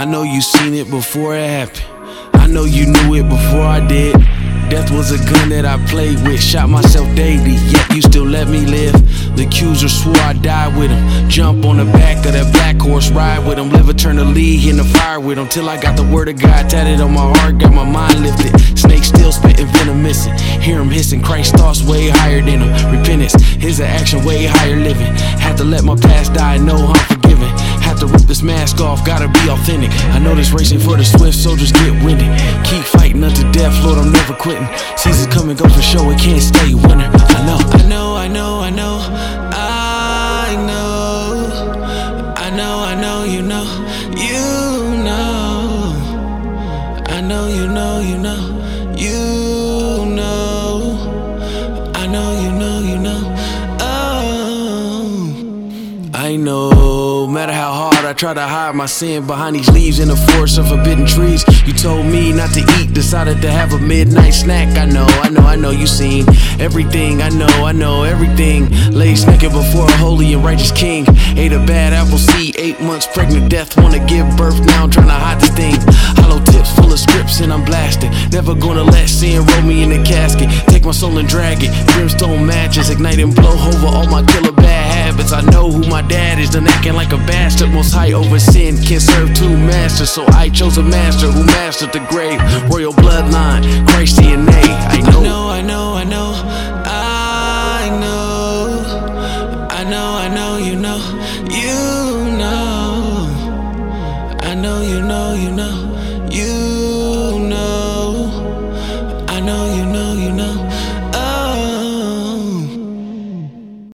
I know you seen it before it happened. I know you knew it before I did. Death was a gun that I played with, shot myself daily, yet you still let me live. The accuser swore I died with him. Jump on the back of that black horse, ride with him, live eternally in the fire with him. Till I got the word of God tatted on my heart, got my mind lifted. Snake still spitting venom missing. Hear him hissing, Christ thoughts way higher than him. Repentance, his action way higher living. Had to let my past die, know I'm forgiven. Off, gotta be authentic. I know this racing for the swift soldiers get winded. Keep fighting unto death, Lord, I'm never quitting. Seasons come and go for sure, it can't stay winter. I know, I know, I know, I know, I know, I know, I know, you know, you know, I know, you know, you know, you know, I know, matter how hard I try to hide my sin behind these leaves in the forest of forbidden trees. You told me not to eat, decided to have a midnight snack. I know, I know, I know you seen everything. I know, I know everything. Lay naked before a holy and righteous king. Ate a bad apple seed, eight months pregnant. Death wanna give birth, now trying to hide this thing. And I'm blasted. Never gonna let sin roll me in the casket. Take my soul and drag it. Brimstone matches, ignite and blow over all my killer bad habits. I know who my dad is, done acting like a bastard. Most high over sin, can't serve two masters. So I chose a master who mastered the grave. Royal bloodline, Christ DNA. I know, I know, I know, I know, I know, I know, you know, you know, I know, you know, you know, you know, you know.